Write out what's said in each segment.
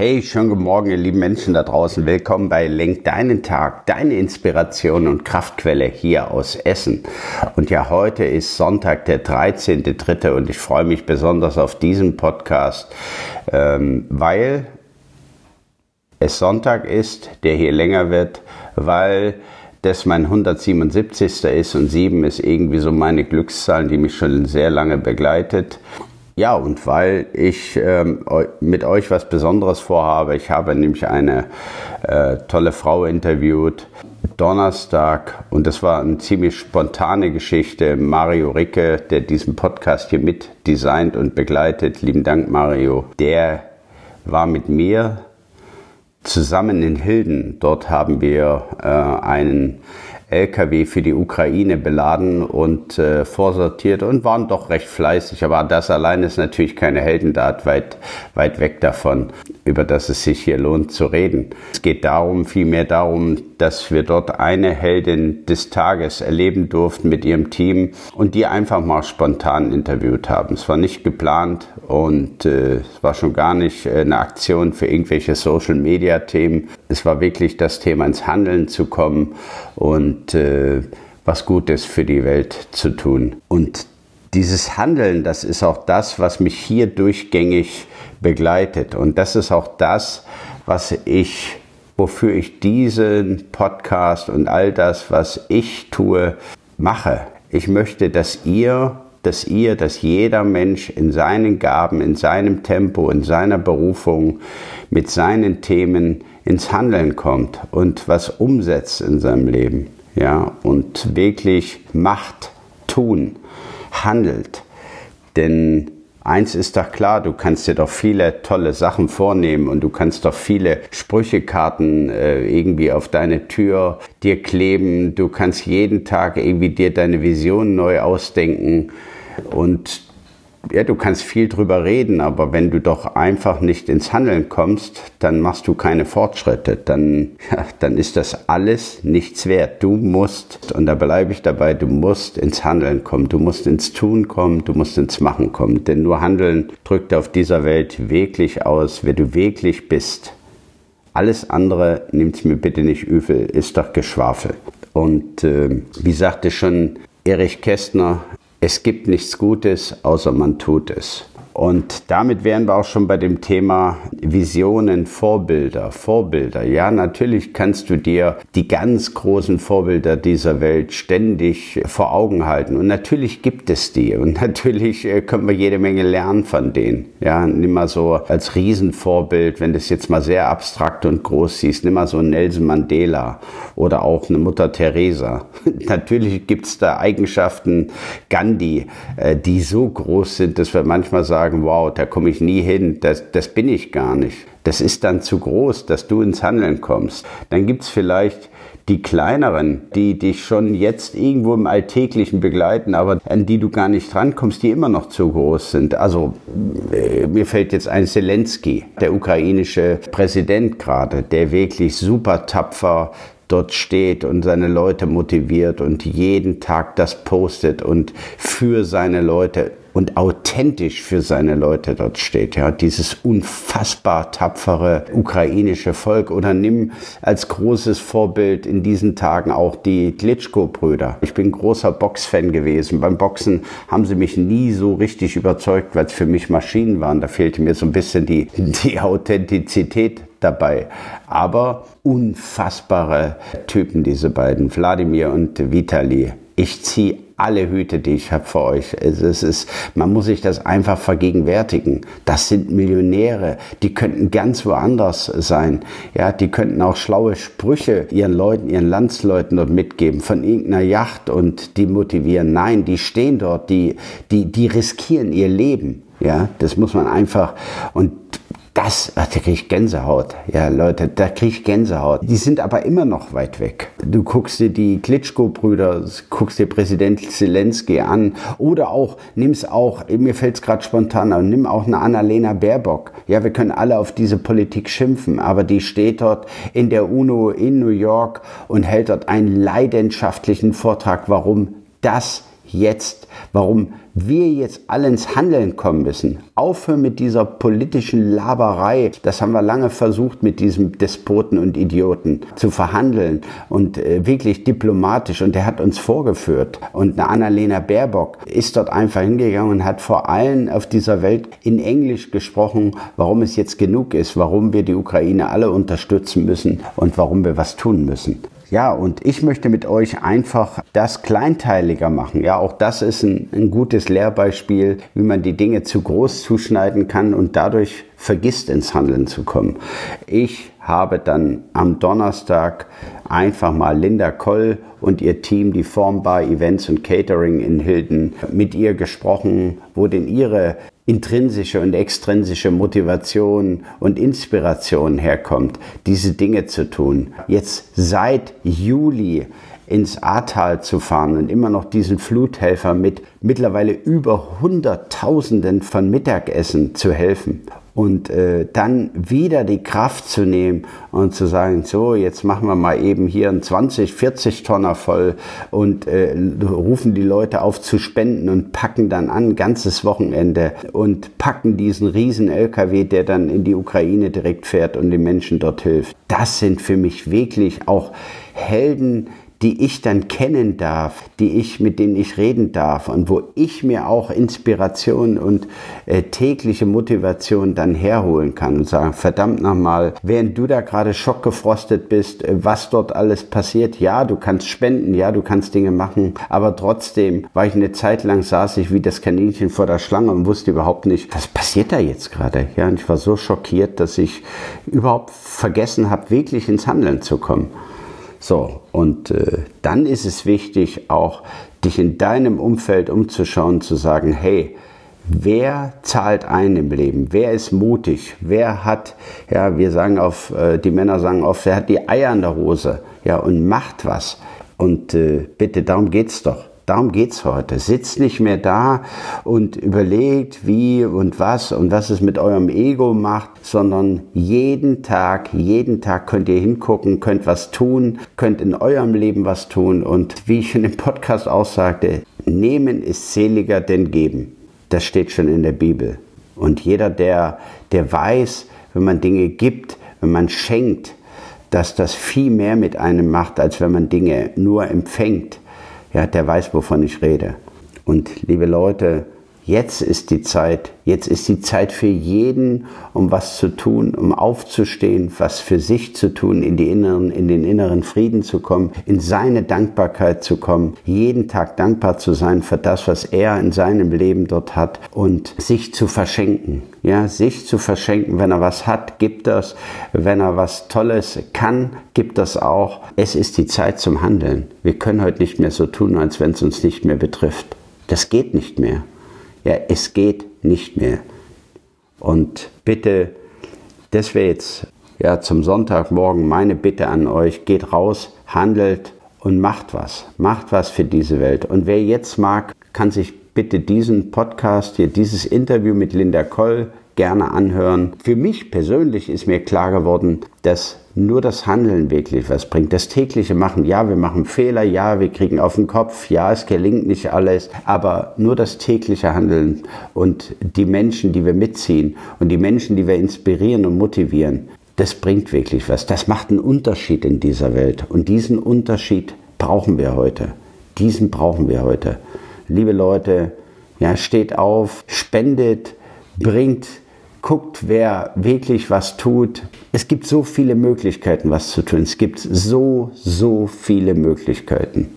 Hey, schönen guten Morgen, ihr lieben Menschen da draußen. Willkommen bei Lenk deinen Tag, deine Inspiration und Kraftquelle hier aus Essen. Und ja, heute ist Sonntag, der 13.3. und ich freue mich besonders auf diesen Podcast, ähm, weil es Sonntag ist, der hier länger wird, weil das mein 177. ist und 7 ist irgendwie so meine Glückszahl, die mich schon sehr lange begleitet. Ja, und weil ich ähm, mit euch was Besonderes vorhabe, ich habe nämlich eine äh, tolle Frau interviewt, Donnerstag, und das war eine ziemlich spontane Geschichte. Mario Ricke, der diesen Podcast hier mit designt und begleitet, lieben Dank Mario, der war mit mir zusammen in Hilden. Dort haben wir äh, einen LKW für die Ukraine beladen und äh, vorsortiert und waren doch recht fleißig. Aber das allein ist natürlich keine Heldentat, weit, weit weg davon, über das es sich hier lohnt zu reden. Es geht darum, vielmehr darum, dass wir dort eine Heldin des Tages erleben durften mit ihrem Team und die einfach mal spontan interviewt haben. Es war nicht geplant und äh, es war schon gar nicht äh, eine Aktion für irgendwelche Social-Media-Themen. Es war wirklich das Thema ins Handeln zu kommen und äh, was Gutes für die Welt zu tun. Und dieses Handeln, das ist auch das, was mich hier durchgängig begleitet. Und das ist auch das, was ich, wofür ich diesen Podcast und all das, was ich tue, mache. Ich möchte, dass ihr, dass ihr, dass jeder Mensch in seinen Gaben, in seinem Tempo, in seiner Berufung, mit seinen Themen ins Handeln kommt und was umsetzt in seinem Leben ja, und wirklich macht, tun, handelt. Denn eins ist doch klar, du kannst dir doch viele tolle Sachen vornehmen und du kannst doch viele Sprüchekarten äh, irgendwie auf deine Tür dir kleben. Du kannst jeden Tag irgendwie dir deine Vision neu ausdenken und ja, du kannst viel drüber reden, aber wenn du doch einfach nicht ins Handeln kommst, dann machst du keine Fortschritte. Dann, ja, dann ist das alles nichts wert. Du musst, und da bleibe ich dabei, du musst ins Handeln kommen, du musst ins Tun kommen, du musst ins Machen kommen. Denn nur Handeln drückt auf dieser Welt wirklich aus, wer du wirklich bist. Alles andere, nimmt's mir bitte nicht übel, ist doch Geschwafel. Und äh, wie sagte schon Erich Kästner, es gibt nichts Gutes, außer man tut es. Und damit wären wir auch schon bei dem Thema Visionen, Vorbilder, Vorbilder. Ja, natürlich kannst du dir die ganz großen Vorbilder dieser Welt ständig vor Augen halten. Und natürlich gibt es die. Und natürlich äh, können wir jede Menge lernen von denen. Ja, nimm mal so als Riesenvorbild, wenn du es jetzt mal sehr abstrakt und groß siehst, nimm mal so Nelson Mandela oder auch eine Mutter Teresa. natürlich gibt es da Eigenschaften Gandhi, äh, die so groß sind, dass wir manchmal sagen, sagen, wow, da komme ich nie hin, das, das bin ich gar nicht. Das ist dann zu groß, dass du ins Handeln kommst. Dann gibt es vielleicht die kleineren, die dich schon jetzt irgendwo im Alltäglichen begleiten, aber an die du gar nicht drankommst, die immer noch zu groß sind. Also äh, mir fällt jetzt ein Zelensky, der ukrainische Präsident gerade, der wirklich super tapfer dort steht und seine Leute motiviert und jeden Tag das postet und für seine Leute und authentisch für seine Leute dort steht. Ja, dieses unfassbar tapfere ukrainische Volk. Oder nimm als großes Vorbild in diesen Tagen auch die Klitschko-Brüder. Ich bin großer Boxfan gewesen. Beim Boxen haben sie mich nie so richtig überzeugt, weil es für mich Maschinen waren. Da fehlte mir so ein bisschen die, die Authentizität dabei. Aber unfassbare Typen, diese beiden, Wladimir und Vitali. Ich ziehe alle Hüte, die ich habe für euch. Es ist, man muss sich das einfach vergegenwärtigen. Das sind Millionäre, die könnten ganz woanders sein. Ja, die könnten auch schlaue Sprüche ihren Leuten, ihren Landsleuten dort mitgeben von irgendeiner Yacht und die motivieren. Nein, die stehen dort, die, die, die riskieren ihr Leben. Ja, das muss man einfach und Das, ach, da kriege ich Gänsehaut. Ja, Leute, da kriege ich Gänsehaut. Die sind aber immer noch weit weg. Du guckst dir die Klitschko-Brüder, guckst dir Präsident Zelensky an oder auch, nimm's auch, mir fällt es gerade spontan an, nimm auch eine Annalena Baerbock. Ja, wir können alle auf diese Politik schimpfen, aber die steht dort in der UNO in New York und hält dort einen leidenschaftlichen Vortrag, warum das jetzt, warum wir jetzt alle ins Handeln kommen müssen. Aufhören mit dieser politischen Laberei. Das haben wir lange versucht, mit diesem Despoten und Idioten zu verhandeln und äh, wirklich diplomatisch. Und der hat uns vorgeführt. Und eine Annalena Baerbock ist dort einfach hingegangen und hat vor allen auf dieser Welt in Englisch gesprochen, warum es jetzt genug ist, warum wir die Ukraine alle unterstützen müssen und warum wir was tun müssen. Ja, und ich möchte mit euch einfach das kleinteiliger machen. Ja, auch das ist ein, ein, gutes Lehrbeispiel, wie man die Dinge zu groß zuschneiden kann und dadurch vergisst ins Handeln zu kommen. Ich habe dann am Donnerstag einfach mal Linda Koll und ihr Team, die Formbar Events und Catering in Hilden, mit ihr gesprochen, wo denn ihre intrinsische und extrinsische Motivation und Inspiration herkommt, diese Dinge zu tun. Jetzt seit Juli ins Ahrtal zu fahren und immer noch diesen Fluthelfer mit mittlerweile über Hunderttausenden von Mittagessen zu helfen und äh, dann wieder die Kraft zu nehmen und zu sagen, so, jetzt machen wir mal eben hier einen 20, 40 Tonner voll und äh, rufen die Leute auf zu spenden und packen dann an, ganzes Wochenende und packen diesen riesen LKW, der dann in die Ukraine direkt fährt und den Menschen dort hilft. Das sind für mich wirklich auch Helden, die ich dann kennen darf, die ich, mit denen ich reden darf und wo ich mir auch Inspiration und äh, tägliche Motivation dann herholen kann und sagen, verdammt nochmal, während du da gerade schockgefrostet bist, äh, was dort alles passiert, ja, du kannst spenden, ja, du kannst Dinge machen, aber trotzdem war ich eine Zeit lang, saß ich wie das Kaninchen vor der Schlange und wusste überhaupt nicht, was passiert da jetzt gerade, ja, und ich war so schockiert, dass ich überhaupt vergessen habe, wirklich ins Handeln zu kommen. So, und äh, dann ist es wichtig, auch dich in deinem Umfeld umzuschauen, zu sagen, hey, wer zahlt ein im Leben? Wer ist mutig? Wer hat, ja, wir sagen auf, äh, die Männer sagen oft, wer hat die Eier in der Hose? Ja, und macht was. Und äh, bitte, darum geht's doch. Darum geht's heute. Sitzt nicht mehr da und überlegt, wie und was und was es mit eurem Ego macht, sondern jeden Tag, jeden Tag könnt ihr hingucken, könnt was tun, könnt in eurem Leben was tun. Und wie ich in dem Podcast auch sagte, nehmen ist seliger denn geben. Das steht schon in der Bibel. Und jeder, der, der weiß, wenn man Dinge gibt, wenn man schenkt, dass das viel mehr mit einem macht, als wenn man Dinge nur empfängt ja, der weiß, wovon ich rede. Und liebe Leute, jetzt ist die Zeit, jetzt ist die Zeit für jeden, um was zu tun, um aufzustehen, was für sich zu tun, in, die inneren, in den inneren Frieden zu kommen, in seine Dankbarkeit zu kommen, jeden Tag dankbar zu sein für das, was er in seinem Leben dort hat und sich zu verschenken. Ja, sich zu verschenken, wenn er was hat, gibt das. Wenn er was Tolles kann, gibt das auch. Es ist die Zeit zum Handeln. Wir können heute nicht mehr so tun, als wenn es uns nicht mehr betrifft. Das geht nicht mehr. Ja, es geht nicht mehr. Und bitte, das wäre jetzt ja, zum Sonntagmorgen meine Bitte an euch. Geht raus, handelt und macht was. Macht was für diese Welt. Und wer jetzt mag, kann sich bitte diesen Podcast hier, dieses Interview mit Linda Koll gerne anhören. Für mich persönlich ist mir klar geworden, dass nur das Handeln wirklich was bringt. Das tägliche Machen, ja, wir machen Fehler, ja, wir kriegen auf den Kopf, ja, es gelingt nicht alles, aber nur das tägliche Handeln und die Menschen, die wir mitziehen und die Menschen, die wir inspirieren und motivieren, das bringt wirklich was. Das macht einen Unterschied in dieser Welt und diesen Unterschied brauchen wir heute. Diesen brauchen wir heute. Liebe Leute, ja, steht auf, spendet, bringt guckt, wer wirklich was tut. Es gibt so viele Möglichkeiten, was zu tun. Es gibt so, so viele Möglichkeiten.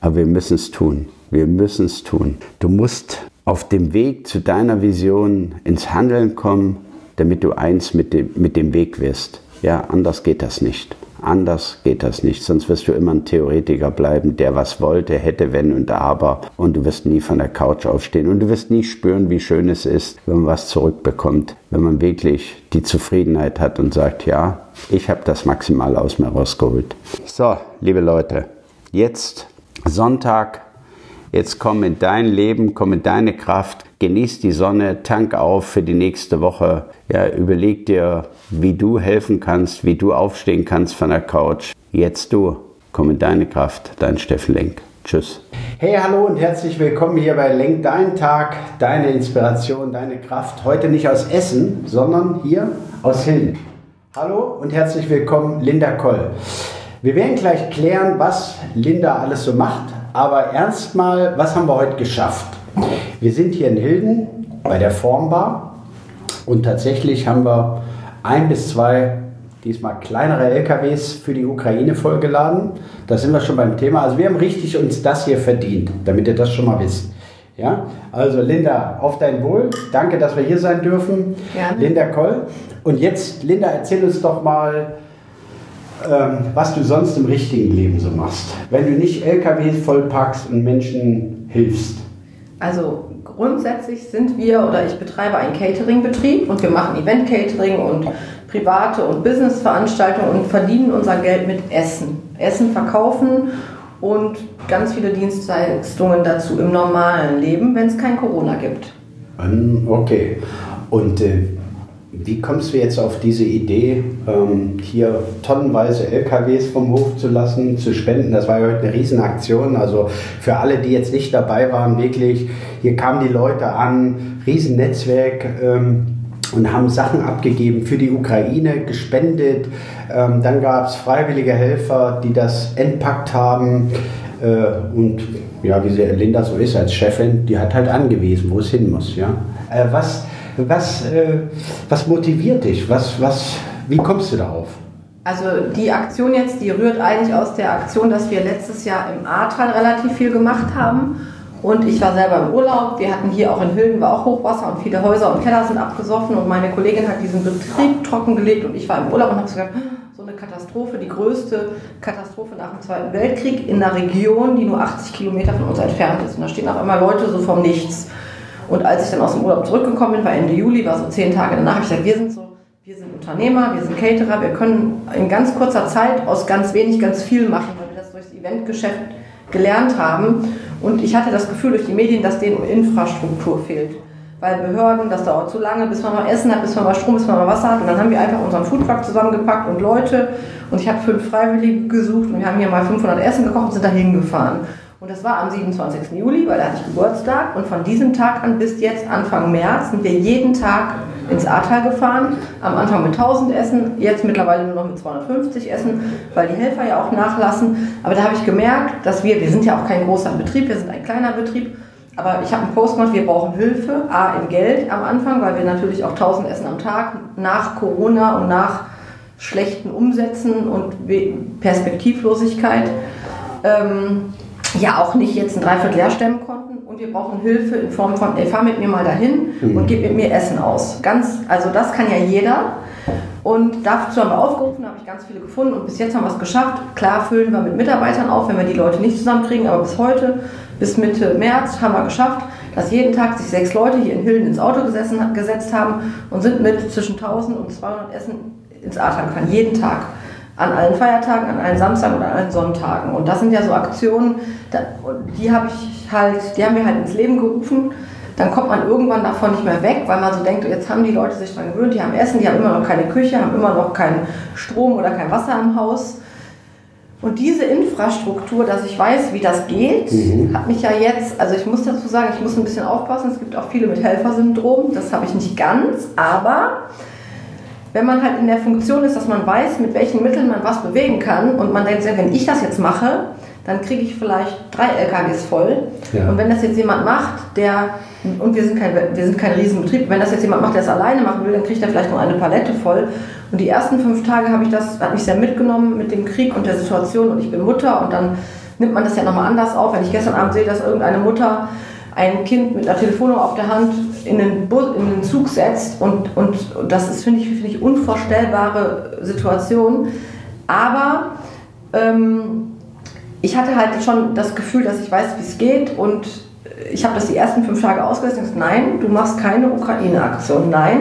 Aber wir müssen es tun. Wir müssen es tun. Du musst auf dem Weg zu deiner Vision ins Handeln kommen, damit du eins mit dem, mit dem Weg wirst. Ja, anders geht das nicht. Anders geht das nicht, sonst wirst du immer ein Theoretiker bleiben, der was wollte, hätte, wenn und aber. Und du wirst nie von der Couch aufstehen und du wirst nie spüren, wie schön es ist, wenn man was zurückbekommt. Wenn man wirklich die Zufriedenheit hat und sagt, ja, ich habe das maximal aus mir rausgeholt. So, liebe Leute, jetzt Sonntag, Jetzt komm in dein Leben, komm in deine Kraft, genieß die Sonne, tank auf für die nächste Woche. Ja, überleg dir, wie du helfen kannst, wie du aufstehen kannst von der Couch. Jetzt du, komm in deine Kraft, dein Steffen Lenk. Tschüss. Hey, hallo und herzlich willkommen hier bei Lenk deinen Tag, deine Inspiration, deine Kraft. Heute nicht aus Essen, sondern hier aus Hilden. Hallo und herzlich willkommen, Linda Koll. Wir werden gleich klären, was Linda alles so macht, aber erstmal, was haben wir heute geschafft? Wir sind hier in Hilden bei der Formbar und tatsächlich haben wir ein bis zwei diesmal kleinere LKWs für die Ukraine vollgeladen. Da sind wir schon beim Thema. Also wir haben richtig uns das hier verdient, damit ihr das schon mal wisst. Ja, also Linda, auf dein Wohl. Danke, dass wir hier sein dürfen. Gerne. Linda Koll. Und jetzt, Linda, erzähl uns doch mal, ähm, was du sonst im richtigen Leben so machst, wenn du nicht LKW vollpackst und Menschen hilfst. Also grundsätzlich sind wir oder ich betreibe einen Catering-Betrieb und wir machen Event-Catering und private und Business-Veranstaltungen und verdienen unser Geld mit Essen. Essen verkaufen und ganz viele Dienstleistungen dazu im normalen Leben, wenn es kein Corona gibt. Okay. Und äh, wie kommst du jetzt auf diese Idee, ähm, hier tonnenweise LKWs vom Hof zu lassen, zu spenden? Das war ja heute eine Riesenaktion. Also für alle, die jetzt nicht dabei waren, wirklich, hier kamen die Leute an, Riesennetzwerk ähm, und haben Sachen abgegeben für die Ukraine, gespendet. Ähm, dann gab es freiwillige Helfer, die das entpackt haben. Äh, und ja, wie sie Linda so ist als Chefin, die hat halt angewiesen, wo es hin muss. Ja? Äh, was was, äh, was motiviert dich? Was, was, wie kommst du darauf? Also die Aktion jetzt, die rührt eigentlich aus der Aktion, dass wir letztes Jahr im Ahrtal relativ viel gemacht haben. Und ich war selber im Urlaub. Wir hatten hier auch in Hülden war auch Hochwasser und viele Häuser und Keller sind abgesoffen. Und meine Kollegin hat diesen Betrieb trockengelegt und ich war im Urlaub und habe gesagt, so eine Katastrophe, die größte Katastrophe nach dem Zweiten Weltkrieg in einer Region, die nur 80 Kilometer von uns entfernt ist. Und da stehen auch immer Leute so vom Nichts. Und als ich dann aus dem Urlaub zurückgekommen bin, war Ende Juli, war so zehn Tage danach, habe ich gesagt, wir sind so, wir sind Unternehmer, wir sind Caterer, wir können in ganz kurzer Zeit aus ganz wenig ganz viel machen, weil wir das durchs Eventgeschäft gelernt haben. Und ich hatte das Gefühl durch die Medien, dass denen Infrastruktur fehlt. Weil Behörden, das dauert zu lange, bis man mal Essen hat, bis man mal Strom, bis man mal Wasser hat. Und dann haben wir einfach unseren Foodtruck zusammengepackt und Leute. Und ich habe fünf Freiwillige gesucht und wir haben hier mal 500 Essen gekocht und sind da hingefahren. Und das war am 27. Juli, weil da hatte ich Geburtstag. Und von diesem Tag an bis jetzt, Anfang März, sind wir jeden Tag ins Ahrtal gefahren. Am Anfang mit 1000 Essen, jetzt mittlerweile nur noch mit 250 Essen, weil die Helfer ja auch nachlassen. Aber da habe ich gemerkt, dass wir, wir sind ja auch kein großer Betrieb, wir sind ein kleiner Betrieb. Aber ich habe einen Post gemacht, wir brauchen Hilfe, A, in Geld am Anfang, weil wir natürlich auch 1000 Essen am Tag nach Corona und nach schlechten Umsätzen und Perspektivlosigkeit. Ähm, ja auch nicht jetzt ein Dreivierteljahr stemmen konnten und wir brauchen Hilfe in Form von, ey, fahr mit mir mal dahin mhm. und gib mit mir Essen aus. Ganz, also das kann ja jeder. Und dazu haben wir aufgerufen, da habe ich ganz viele gefunden und bis jetzt haben wir es geschafft. Klar füllen wir mit Mitarbeitern auf, wenn wir die Leute nicht zusammenkriegen, aber bis heute, bis Mitte März, haben wir geschafft, dass jeden Tag sich sechs Leute hier in Hilden ins Auto gesessen, gesetzt haben und sind mit zwischen 1000 und 200 Essen ins Ahrtal gefahren. Jeden Tag an allen Feiertagen, an allen Samstagen oder an allen Sonntagen. Und das sind ja so Aktionen, die habe ich halt, die haben wir halt ins Leben gerufen. Dann kommt man irgendwann davon nicht mehr weg, weil man so denkt, jetzt haben die Leute sich daran gewöhnt, die haben Essen, die haben immer noch keine Küche, haben immer noch keinen Strom oder kein Wasser im Haus. Und diese Infrastruktur, dass ich weiß, wie das geht, mhm. hat mich ja jetzt, also ich muss dazu sagen, ich muss ein bisschen aufpassen, es gibt auch viele mit Helfersyndrom, das habe ich nicht ganz, aber wenn man halt in der Funktion ist, dass man weiß, mit welchen Mitteln man was bewegen kann und man denkt, wenn ich das jetzt mache, dann kriege ich vielleicht drei LKWs voll. Ja. Und wenn das jetzt jemand macht, der, und wir sind, kein, wir sind kein Riesenbetrieb, wenn das jetzt jemand macht, der es alleine machen will, dann kriegt er vielleicht nur eine Palette voll. Und die ersten fünf Tage habe ich das, hat mich sehr mitgenommen mit dem Krieg und der Situation und ich bin Mutter und dann nimmt man das ja nochmal anders auf. Wenn ich gestern Abend sehe, dass irgendeine Mutter ein Kind mit einer Telefonnummer auf der Hand in den, Bus, in den Zug setzt und, und das ist, finde ich, find ich, unvorstellbare Situation. Aber ähm, ich hatte halt schon das Gefühl, dass ich weiß, wie es geht und ich habe das die ersten fünf Tage und gesagt, nein, du machst keine Ukraine-Aktion. Nein,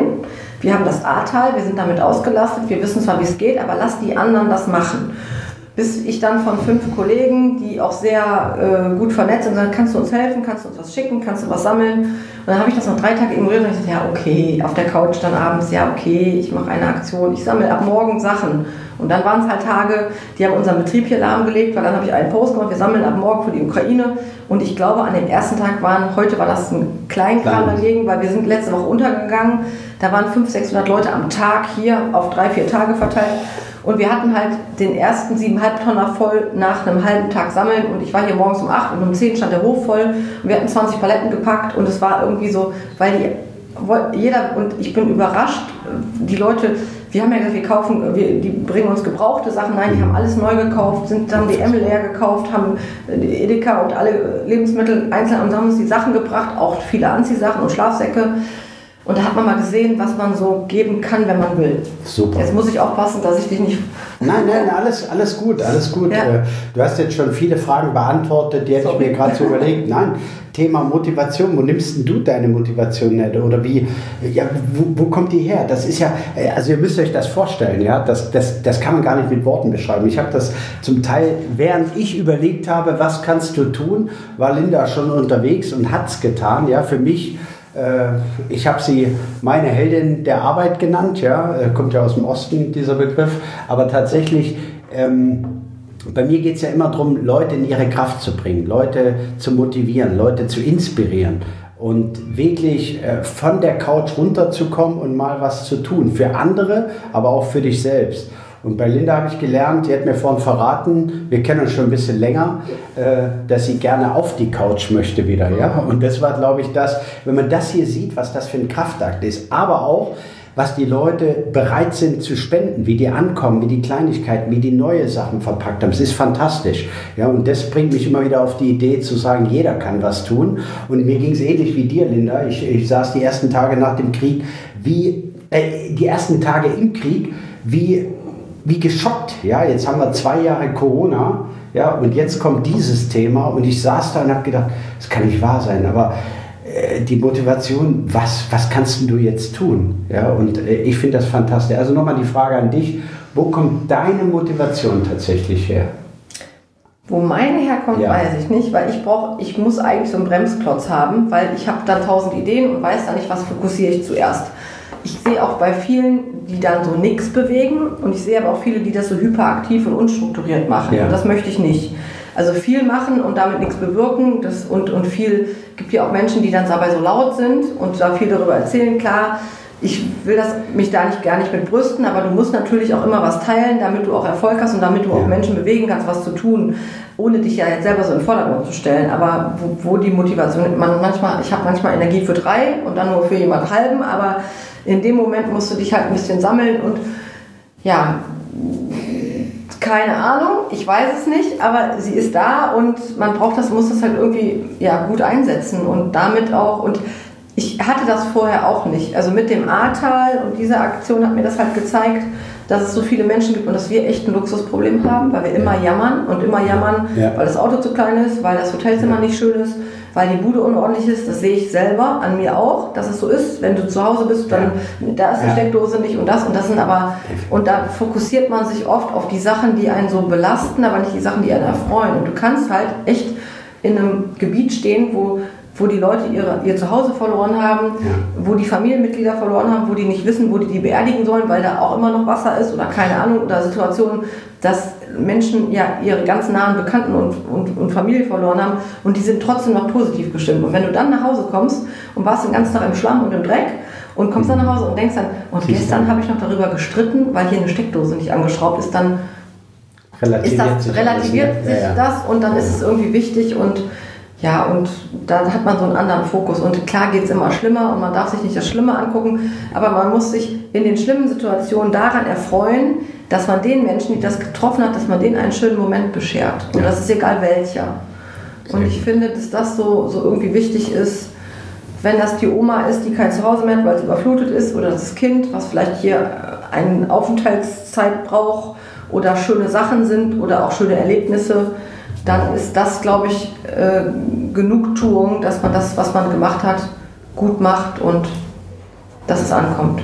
wir haben das Ahrtal, wir sind damit ausgelastet, wir wissen zwar, wie es geht, aber lass die anderen das machen bis ich dann von fünf Kollegen, die auch sehr äh, gut vernetzt sind, sagen, kannst du uns helfen, kannst du uns was schicken, kannst du was sammeln? Und dann habe ich das noch drei Tage ignoriert und ich gesagt, ja okay, auf der Couch dann abends, ja okay, ich mache eine Aktion, ich sammle ab morgen Sachen. Und dann waren es halt Tage, die haben unseren Betrieb hier lahmgelegt, weil dann habe ich einen Post gemacht, wir sammeln ab morgen für die Ukraine. Und ich glaube, an dem ersten Tag waren, heute war das ein Kleinkram dagegen, weil wir sind letzte Woche untergegangen. Da waren 500, 600 Leute am Tag hier auf drei, vier Tage verteilt. Und wir hatten halt den ersten siebeneinhalb Tonner voll nach einem halben Tag sammeln. Und ich war hier morgens um acht und um zehn stand der Hof voll. Und wir hatten 20 Paletten gepackt. Und es war irgendwie so, weil die, jeder, und ich bin überrascht, die Leute, wir haben ja gesagt, wir kaufen, wir, die bringen uns gebrauchte Sachen. Nein, die haben alles neu gekauft, sind dann die Emmel leer gekauft, haben die Edeka und alle Lebensmittel einzeln und haben uns die Sachen gebracht, auch viele Anziehsachen und Schlafsäcke. Und da hat man mal gesehen, was man so geben kann, wenn man will. Super. Jetzt muss ich aufpassen, dass ich dich nicht. Nein, nein, alles, alles gut, alles gut. Ja. Äh, du hast jetzt schon viele Fragen beantwortet, die hätte ich mir gerade so überlegt. Nein, Thema Motivation, wo nimmst denn du deine Motivation her? Oder wie, ja, wo, wo, kommt die her? Das ist ja, äh, also ihr müsst euch das vorstellen, ja, das, das, das kann man gar nicht mit Worten beschreiben. Ich habe das zum Teil, während ich überlegt habe, was kannst du tun, war Linda schon unterwegs und hat es getan, ja, für mich ich habe sie meine Heldin der Arbeit genannt, ja, äh, kommt ja aus dem Osten dieser Begriff, aber tatsächlich, ähm, bei mir geht es ja immer darum, Leute in ihre Kraft zu bringen, Leute zu motivieren, Leute zu inspirieren und wirklich äh, von der Couch runterzukommen und mal was zu tun, für andere, aber auch für dich selbst. Und bei Linda habe ich gelernt, die hat mir vorhin verraten, wir kennen uns schon ein bisschen länger, äh, dass sie gerne auf die Couch möchte wieder. Ja? Und das war, glaube ich, das, wenn man das hier sieht, was das für ein Kraftakt ist, aber auch, was die Leute bereit sind zu spenden, wie die ankommen, wie die Kleinigkeiten, wie die neue Sachen verpackt haben. Es ist fantastisch. Ja, und das bringt mich immer wieder auf die Idee zu sagen, jeder kann was tun. Und mir ging es ähnlich wie dir, Linda. Ich, ich saß die ersten Tage nach dem Krieg, wie äh, die ersten Tage im Krieg, wie wie geschockt. Ja, jetzt haben wir zwei Jahre Corona. Ja, und jetzt kommt dieses Thema und ich saß da und habe gedacht, das kann nicht wahr sein, aber äh, die Motivation, was, was kannst du jetzt tun? Ja, und äh, ich finde das fantastisch. Also nochmal die Frage an dich, wo kommt deine Motivation tatsächlich her? Wo meine herkommt, ja. weiß ich nicht, weil ich brauche, ich muss eigentlich so einen Bremsklotz haben, weil ich habe dann tausend Ideen und weiß dann nicht, was fokussiere ich zuerst ich sehe auch bei vielen, die dann so nichts bewegen und ich sehe aber auch viele, die das so hyperaktiv und unstrukturiert machen. Ja. Und das möchte ich nicht. Also viel machen und damit nichts bewirken. Das, und, und viel gibt ja auch Menschen, die dann dabei so laut sind und da viel darüber erzählen. Klar, ich will das, mich da nicht gar nicht mit brüsten, aber du musst natürlich auch immer was teilen, damit du auch Erfolg hast und damit du auch Menschen bewegen kannst, was zu tun, ohne dich ja jetzt selber so in den Vordergrund zu stellen. Aber wo, wo die Motivation, man manchmal, ich habe manchmal Energie für drei und dann nur für jemand halben, aber in dem Moment musst du dich halt ein bisschen sammeln und ja, keine Ahnung, ich weiß es nicht, aber sie ist da und man braucht das, muss das halt irgendwie ja, gut einsetzen und damit auch und ich hatte das vorher auch nicht. Also mit dem Ahrtal und diese Aktion hat mir das halt gezeigt, dass es so viele Menschen gibt und dass wir echt ein Luxusproblem haben, weil wir immer jammern und immer jammern, ja. weil das Auto zu klein ist, weil das Hotelzimmer ja. nicht schön ist, weil die Bude unordentlich ist. Das sehe ich selber an mir auch, dass es so ist. Wenn du zu Hause bist, dann ja. da ist die Steckdose nicht und das und das sind aber und da fokussiert man sich oft auf die Sachen, die einen so belasten, aber nicht die Sachen, die einen erfreuen. Und du kannst halt echt in einem Gebiet stehen, wo wo die Leute ihre, ihr Zuhause verloren haben, wo die Familienmitglieder verloren haben, wo die nicht wissen, wo die die beerdigen sollen, weil da auch immer noch Wasser ist oder keine Ahnung, oder Situationen, dass Menschen ja ihre ganz nahen Bekannten und, und, und Familie verloren haben und die sind trotzdem noch positiv gestimmt. Und wenn du dann nach Hause kommst und warst den ganzen Tag im Schlamm und im Dreck und kommst dann nach Hause und denkst dann, und gestern habe ich noch darüber gestritten, weil hier eine Steckdose nicht angeschraubt ist, dann relativiert, ist das, relativiert alles, ne? sich ja, ja. das und dann ist es irgendwie wichtig und ja, und da hat man so einen anderen Fokus. Und klar geht es immer schlimmer und man darf sich nicht das Schlimme angucken, aber man muss sich in den schlimmen Situationen daran erfreuen, dass man den Menschen, die das getroffen hat, dass man denen einen schönen Moment beschert. Und ja. das ist egal welcher. Und ich finde, dass das so, so irgendwie wichtig ist, wenn das die Oma ist, die kein Zuhause mehr hat, weil es überflutet ist, oder das Kind, was vielleicht hier eine Aufenthaltszeit braucht oder schöne Sachen sind oder auch schöne Erlebnisse, dann ist das, glaube ich, äh, Genugtuung, dass man das, was man gemacht hat, gut macht und dass es ankommt.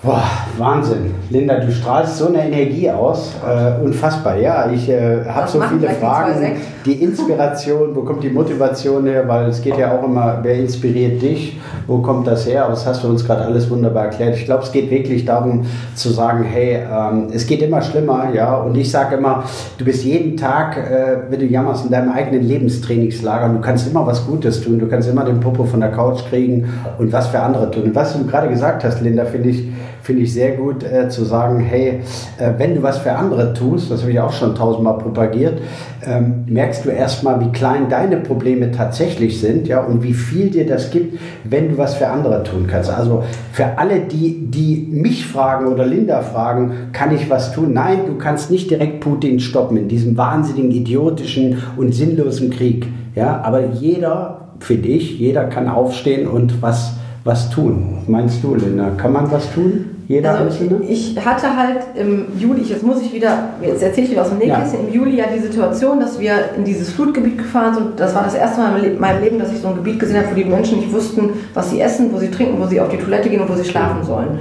Boah, Wahnsinn. Linda, du strahlst so eine Energie aus. Äh, unfassbar. Ja, ich äh, habe so viele Fragen. Die Inspiration, wo kommt die Motivation her? Weil es geht ja auch immer, wer inspiriert dich? Wo kommt das her? Das hast du uns gerade alles wunderbar erklärt. Ich glaube, es geht wirklich darum zu sagen, hey, ähm, es geht immer schlimmer. ja. Und ich sage immer, du bist jeden Tag, äh, wenn du jammerst, in deinem eigenen Lebenstrainingslager. Und du kannst immer was Gutes tun. Du kannst immer den Popo von der Couch kriegen und was für andere tun. Und was du gerade gesagt hast, Linda, finde ich, finde ich sehr gut äh, zu sagen, hey, äh, wenn du was für andere tust, das habe ich auch schon tausendmal propagiert, ähm, merkst du erstmal, wie klein deine Probleme tatsächlich sind, ja, und wie viel dir das gibt, wenn du was für andere tun kannst. Also für alle, die, die mich fragen oder Linda fragen, kann ich was tun? Nein, du kannst nicht direkt Putin stoppen in diesem wahnsinnigen, idiotischen und sinnlosen Krieg, ja, aber jeder, finde ich, jeder kann aufstehen und was was tun. Meinst du, Linda? Kann man was tun? Jeder also Einzelne? Ich hatte halt im Juli, jetzt muss ich wieder, jetzt erzähle ich wieder aus dem Nähkästchen, ja. im Juli ja die Situation, dass wir in dieses Flutgebiet gefahren sind. Das war das erste Mal in meinem Leben, dass ich so ein Gebiet gesehen habe, wo die Menschen nicht wussten, was sie essen, wo sie trinken, wo sie auf die Toilette gehen und wo sie schlafen sollen.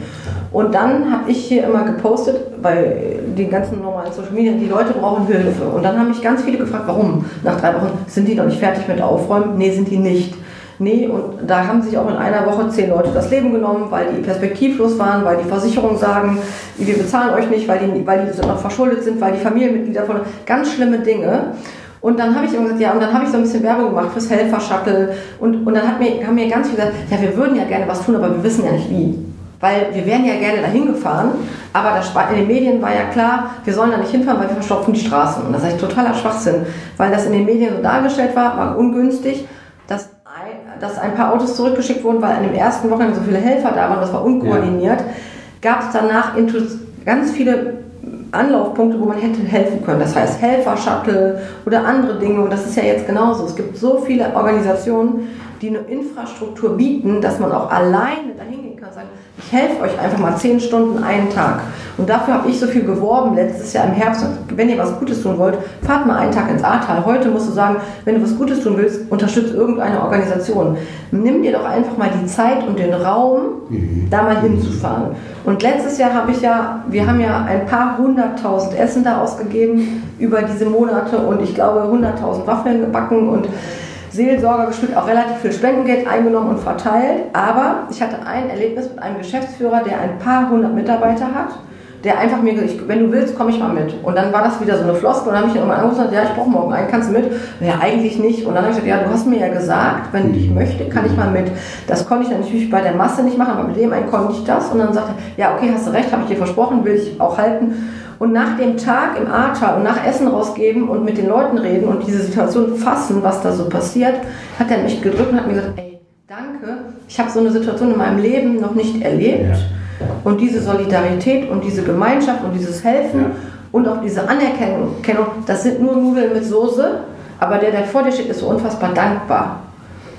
Und dann habe ich hier immer gepostet, bei den ganzen normalen Social Media, die Leute brauchen Hilfe. Und dann haben mich ganz viele gefragt, warum? Nach drei Wochen sind die noch nicht fertig mit Aufräumen? Nee, sind die nicht. Nee, und da haben sich auch in einer Woche zehn Leute das Leben genommen, weil die perspektivlos waren, weil die Versicherungen sagen, wir bezahlen euch nicht, weil die, weil die noch verschuldet sind, weil die Familienmitglieder von ganz schlimme Dinge. Und dann habe ich immer gesagt, ja, und dann habe ich so ein bisschen Werbung gemacht fürs Helfer-Shuttle. Und, und dann hat mir, haben mir ganz viele gesagt, ja, wir würden ja gerne was tun, aber wir wissen ja nicht wie. Weil wir wären ja gerne dahin gefahren, aber das, in den Medien war ja klar, wir sollen da nicht hinfahren, weil wir verstopfen die Straßen. Und das ist totaler Schwachsinn, weil das in den Medien so dargestellt war, war ungünstig, dass ein paar Autos zurückgeschickt wurden, weil an dem ersten Wochenende so viele Helfer da waren, das war unkoordiniert, ja. gab es danach ganz viele Anlaufpunkte, wo man hätte helfen können. Das heißt Helfer-Shuttle oder andere Dinge. Und das ist ja jetzt genauso. Es gibt so viele Organisationen, die eine Infrastruktur bieten, dass man auch alleine dahin gehen kann und sagen, ich helfe euch einfach mal zehn Stunden einen Tag. Und dafür habe ich so viel geworben letztes Jahr im Herbst. Wenn ihr was Gutes tun wollt, fahrt mal einen Tag ins Ahrtal. Heute musst du sagen, wenn du was Gutes tun willst, unterstütze irgendeine Organisation. Nimm dir doch einfach mal die Zeit und den Raum, mhm. da mal hinzufahren. Und letztes Jahr habe ich ja, wir haben ja ein paar hunderttausend Essen da ausgegeben über diese Monate und ich glaube hunderttausend Waffeln gebacken und Seelsorger gespielt, auch relativ viel Spendengeld eingenommen und verteilt. Aber ich hatte ein Erlebnis mit einem Geschäftsführer, der ein paar hundert Mitarbeiter hat, der einfach mir gesagt wenn du willst, komme ich mal mit. Und dann war das wieder so eine Floskel und dann habe ich ihn irgendwann angerufen und gesagt, ja, ich brauche morgen einen, kannst du mit? Ja, eigentlich nicht. Und dann habe ich gesagt, ja, du hast mir ja gesagt, wenn ich möchte, kann ich mal mit. Das konnte ich natürlich bei der Masse nicht machen, aber mit dem einen konnte ich das. Und dann sagte er, ja, okay, hast du recht, habe ich dir versprochen, will ich auch halten und nach dem Tag im Ahrtal und nach Essen rausgeben und mit den Leuten reden und diese Situation fassen, was da so passiert, hat er mich gedrückt und hat mir gesagt, ey, danke, ich habe so eine Situation in meinem Leben noch nicht erlebt. Ja. Und diese Solidarität und diese Gemeinschaft und dieses Helfen ja. und auch diese Anerkennung, das sind nur Nudeln mit Soße, aber der, der vor dir steht, ist so unfassbar dankbar.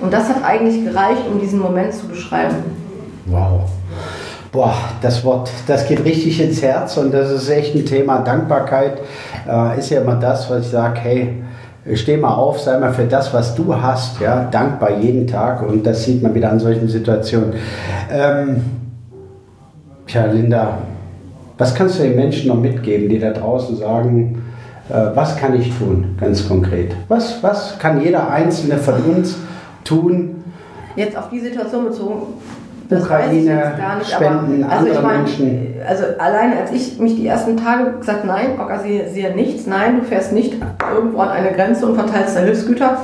Und das hat eigentlich gereicht, um diesen Moment zu beschreiben. Wow. Boah, das Wort, das geht richtig ins Herz und das ist echt ein Thema. Dankbarkeit äh, ist ja immer das, was ich sage, hey, steh mal auf, sei mal für das, was du hast, ja, dankbar jeden Tag und das sieht man wieder an solchen Situationen. Ähm, tja, Linda, was kannst du den Menschen noch mitgeben, die da draußen sagen, äh, was kann ich tun, ganz konkret? Was, was kann jeder Einzelne von uns tun? Jetzt auf die Situation bezogen, das Ukraine, nicht, Spenden, aber, also andere ich mein, Menschen. Also alleine als ich mich die ersten Tage gesagt, nein, organisiere nichts, nein, du fährst nicht irgendwo an eine Grenze und verteilst da Hilfsgüter.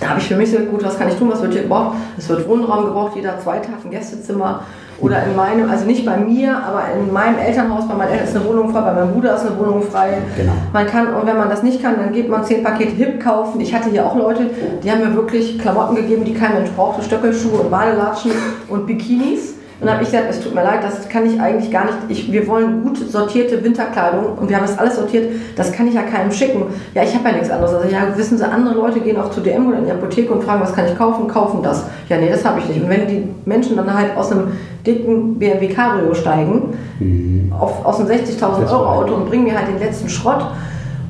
Da habe ich für mich gesagt, gut, was kann ich tun, was wird hier gebraucht? Es wird Wohnraum gebraucht, jeder zweite hat ein Gästezimmer oder in meinem, also nicht bei mir, aber in meinem Elternhaus, bei meinen Eltern ist eine Wohnung frei, bei meinem Bruder ist eine Wohnung frei. Genau. Man kann, und wenn man das nicht kann, dann geht man zehn Pakete HIP kaufen. Ich hatte hier auch Leute, die haben mir wirklich Klamotten gegeben, die kein Mensch brauchte, Stöckelschuhe und Badelatschen und Bikinis Und dann habe ich gesagt, es tut mir leid, das kann ich eigentlich gar nicht. Ich, wir wollen gut sortierte Winterkleidung und wir haben das alles sortiert. Das kann ich ja keinem schicken. Ja, ich habe ja nichts anderes. Also ja, wissen Sie, andere Leute gehen auch zu DM oder in die Apotheke und fragen, was kann ich kaufen? Kaufen das. Ja, nee, das habe ich nicht. Und wenn die Menschen dann halt aus einem dicken BMW Cabrio steigen, mhm. auf, aus einem 60.000 Euro Auto und bringen mir halt den letzten Schrott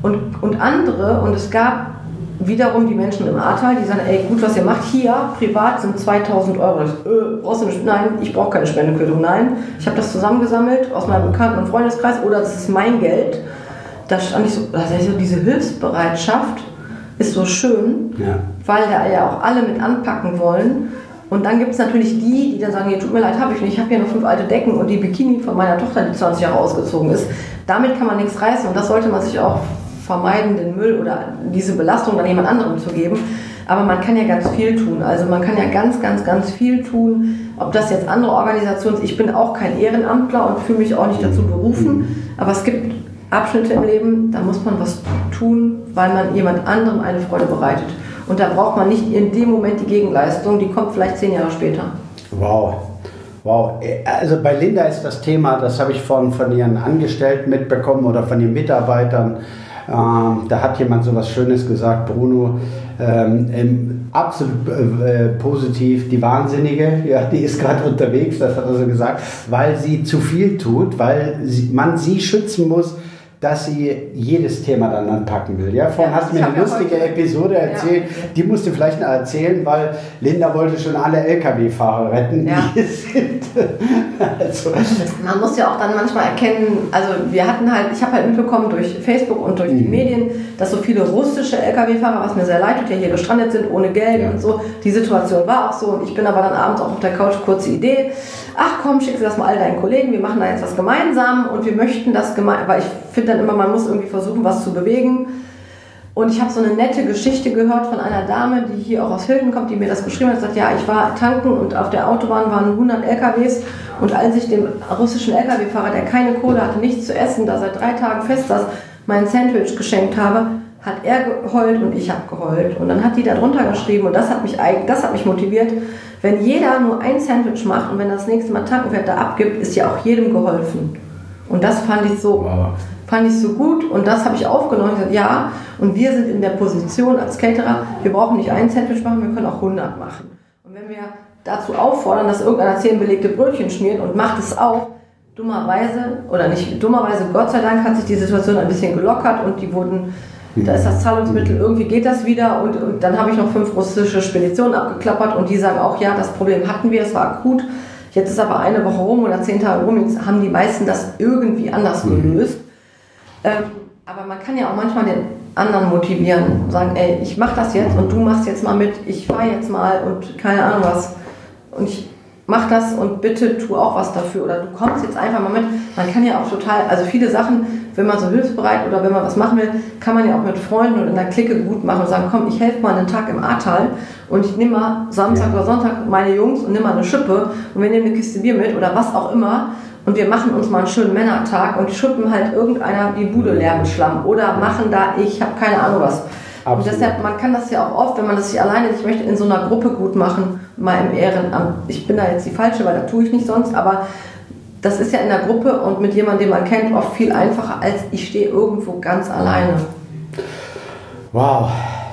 und, und andere, und es gab wiederum die Menschen im Ahrtal, die sagen, ey, gut, was ihr macht, hier privat sind 2000 Euro. Das, äh, brauchst du nicht, nein, ich brauche keine Spendequittung, nein. Ich habe das zusammengesammelt aus meinem Bekannten- und Freundeskreis oder das ist mein Geld. Da stand ich so, also diese Hilfsbereitschaft ist so schön, ja. weil da ja auch alle mit anpacken wollen. Und dann gibt es natürlich die, die dann sagen, tut mir leid, habe ich nicht, ich habe hier noch fünf alte Decken und die Bikini von meiner Tochter, die 20 Jahre ausgezogen ist. Damit kann man nichts reißen und das sollte man sich auch vermeiden, den Müll oder diese Belastung dann jemand anderem zu geben. Aber man kann ja ganz viel tun. Also man kann ja ganz, ganz, ganz viel tun. Ob das jetzt andere Organisationen ich bin auch kein Ehrenamtler und fühle mich auch nicht dazu berufen. Aber es gibt Abschnitte im Leben, da muss man was tun, weil man jemand anderem eine Freude bereitet. Und da braucht man nicht in dem Moment die Gegenleistung, die kommt vielleicht zehn Jahre später. Wow. Wow, also bei Linda ist das Thema, das habe ich von, von ihren Angestellten mitbekommen oder von ihren Mitarbeitern. Ähm, da hat jemand so was Schönes gesagt, Bruno, ähm, absolut äh, positiv, die Wahnsinnige, ja, die ist gerade unterwegs, das hat er so gesagt, weil sie zu viel tut, weil sie, man sie schützen muss dass sie jedes Thema dann anpacken will. Ja, vorhin ja, hast du mir eine lustige Episode erzählt, ja. die musst du vielleicht noch erzählen, weil Linda wollte schon alle LKW-Fahrer retten, ja. die sind. also. Man muss ja auch dann manchmal erkennen, also wir hatten halt, ich habe halt mitbekommen durch Facebook und durch mhm. die Medien, dass so viele russische LKW-Fahrer, was mir sehr leid tut, ja hier gestrandet sind ohne Geld und so. Die Situation war auch so und ich bin aber dann abends auch auf der Couch, kurze Idee, ach komm, schickst du das mal all deinen Kollegen, wir machen da jetzt was gemeinsam und wir möchten das gemeinsam, weil ich finde dann immer, man muss irgendwie versuchen, was zu bewegen. Und ich habe so eine nette Geschichte gehört von einer Dame, die hier auch aus Hilden kommt, die mir das beschrieben hat. Sie sagt, ja, ich war tanken und auf der Autobahn waren 100 LKWs. Und als ich dem russischen LKW-Fahrer, der keine Kohle hatte, nichts zu essen, da seit drei Tagen fest saß, mein Sandwich geschenkt habe, hat er geheult und ich habe geheult. Und dann hat die da drunter geschrieben und das hat mich, das hat mich motiviert. Wenn jeder nur ein Sandwich macht und wenn das nächste Mal tanken fährt, da abgibt, ist ja auch jedem geholfen. Und das fand ich so, wow. Fand ich so gut und das habe ich aufgenommen. Ich gesagt, ja, und wir sind in der Position als Caterer, wir brauchen nicht ein Sandwich machen, wir können auch 100 machen. Und wenn wir dazu auffordern, dass irgendeiner zehn belegte Brötchen schmiert und macht es auch, dummerweise, oder nicht dummerweise, Gott sei Dank hat sich die Situation ein bisschen gelockert und die wurden da ist das Zahlungsmittel, irgendwie geht das wieder und, und dann habe ich noch fünf russische Speditionen abgeklappert und die sagen auch, ja, das Problem hatten wir, es war akut. Jetzt ist aber eine Woche rum oder zehn Tage rum, jetzt haben die meisten das irgendwie anders mhm. gelöst. Ähm, aber man kann ja auch manchmal den anderen motivieren, sagen, ey, ich mache das jetzt und du machst jetzt mal mit, ich fahre jetzt mal und keine Ahnung was. Und ich mach das und bitte tu auch was dafür oder du kommst jetzt einfach mal mit. Man kann ja auch total, also viele Sachen, wenn man so hilfsbereit oder wenn man was machen will, kann man ja auch mit Freunden und in der Clique gut machen und sagen, komm, ich helfe mal einen Tag im Ahrtal und ich nehme mal Samstag oder Sonntag meine Jungs und nehme mal eine Schippe und wir nehmen eine Kiste Bier mit oder was auch immer und wir machen uns mal einen schönen Männertag und schippen halt irgendeiner die Bude leer mit Schlamm oder machen da, ich habe keine Ahnung was. Absolut. Und deshalb, man kann das ja auch oft, wenn man das sich alleine, ich möchte in so einer Gruppe gut machen, mal im Ehrenamt. Ich bin da jetzt die Falsche, weil da tue ich nicht sonst, aber das ist ja in der Gruppe und mit jemandem, den man kennt, oft viel einfacher, als ich stehe irgendwo ganz alleine. Wow,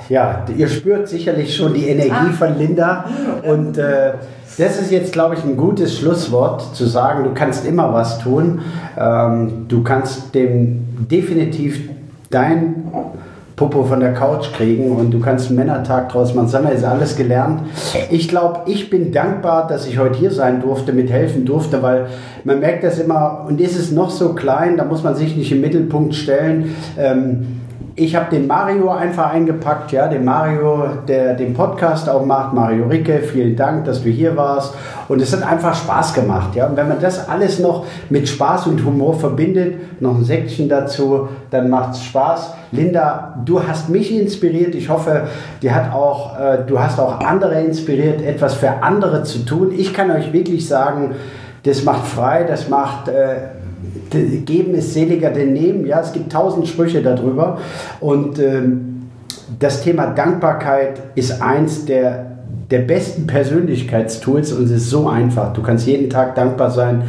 ja, ihr spürt sicherlich schon die Energie ah. von Linda und äh, das ist jetzt, glaube ich, ein gutes Schlusswort, zu sagen, du kannst immer was tun. Ähm, du kannst dem definitiv dein Popo von der Couch kriegen und du kannst einen Männertag draus machen. Das haben wir jetzt alles gelernt. Ich glaube, ich bin dankbar, dass ich heute hier sein durfte, mithelfen durfte, weil man merkt das immer, und ist es noch so klein, da muss man sich nicht im Mittelpunkt stellen. Ähm, ich habe den Mario einfach eingepackt, ja, den Mario, der den Podcast auch macht, Mario Ricke, vielen Dank, dass du hier warst. Und es hat einfach Spaß gemacht, ja. Und wenn man das alles noch mit Spaß und Humor verbindet, noch ein Säckchen dazu, dann macht es Spaß. Linda, du hast mich inspiriert. Ich hoffe, die hat auch, äh, du hast auch andere inspiriert, etwas für andere zu tun. Ich kann euch wirklich sagen, das macht frei, das macht äh, Geben ist seliger denn Nehmen. Ja, es gibt tausend Sprüche darüber. Und ähm, das Thema Dankbarkeit ist eins der der besten Persönlichkeitstools und es ist so einfach. Du kannst jeden Tag dankbar sein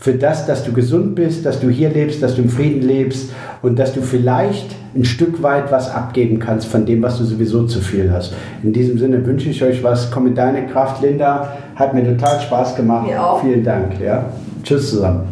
für das, dass du gesund bist, dass du hier lebst, dass du im Frieden lebst und dass du vielleicht ein Stück weit was abgeben kannst von dem, was du sowieso zu viel hast. In diesem Sinne wünsche ich euch was. Komm in deine Kraft, Linda. Hat mir total Spaß gemacht. Mir auch. Vielen Dank. Ja. Tschüss zusammen.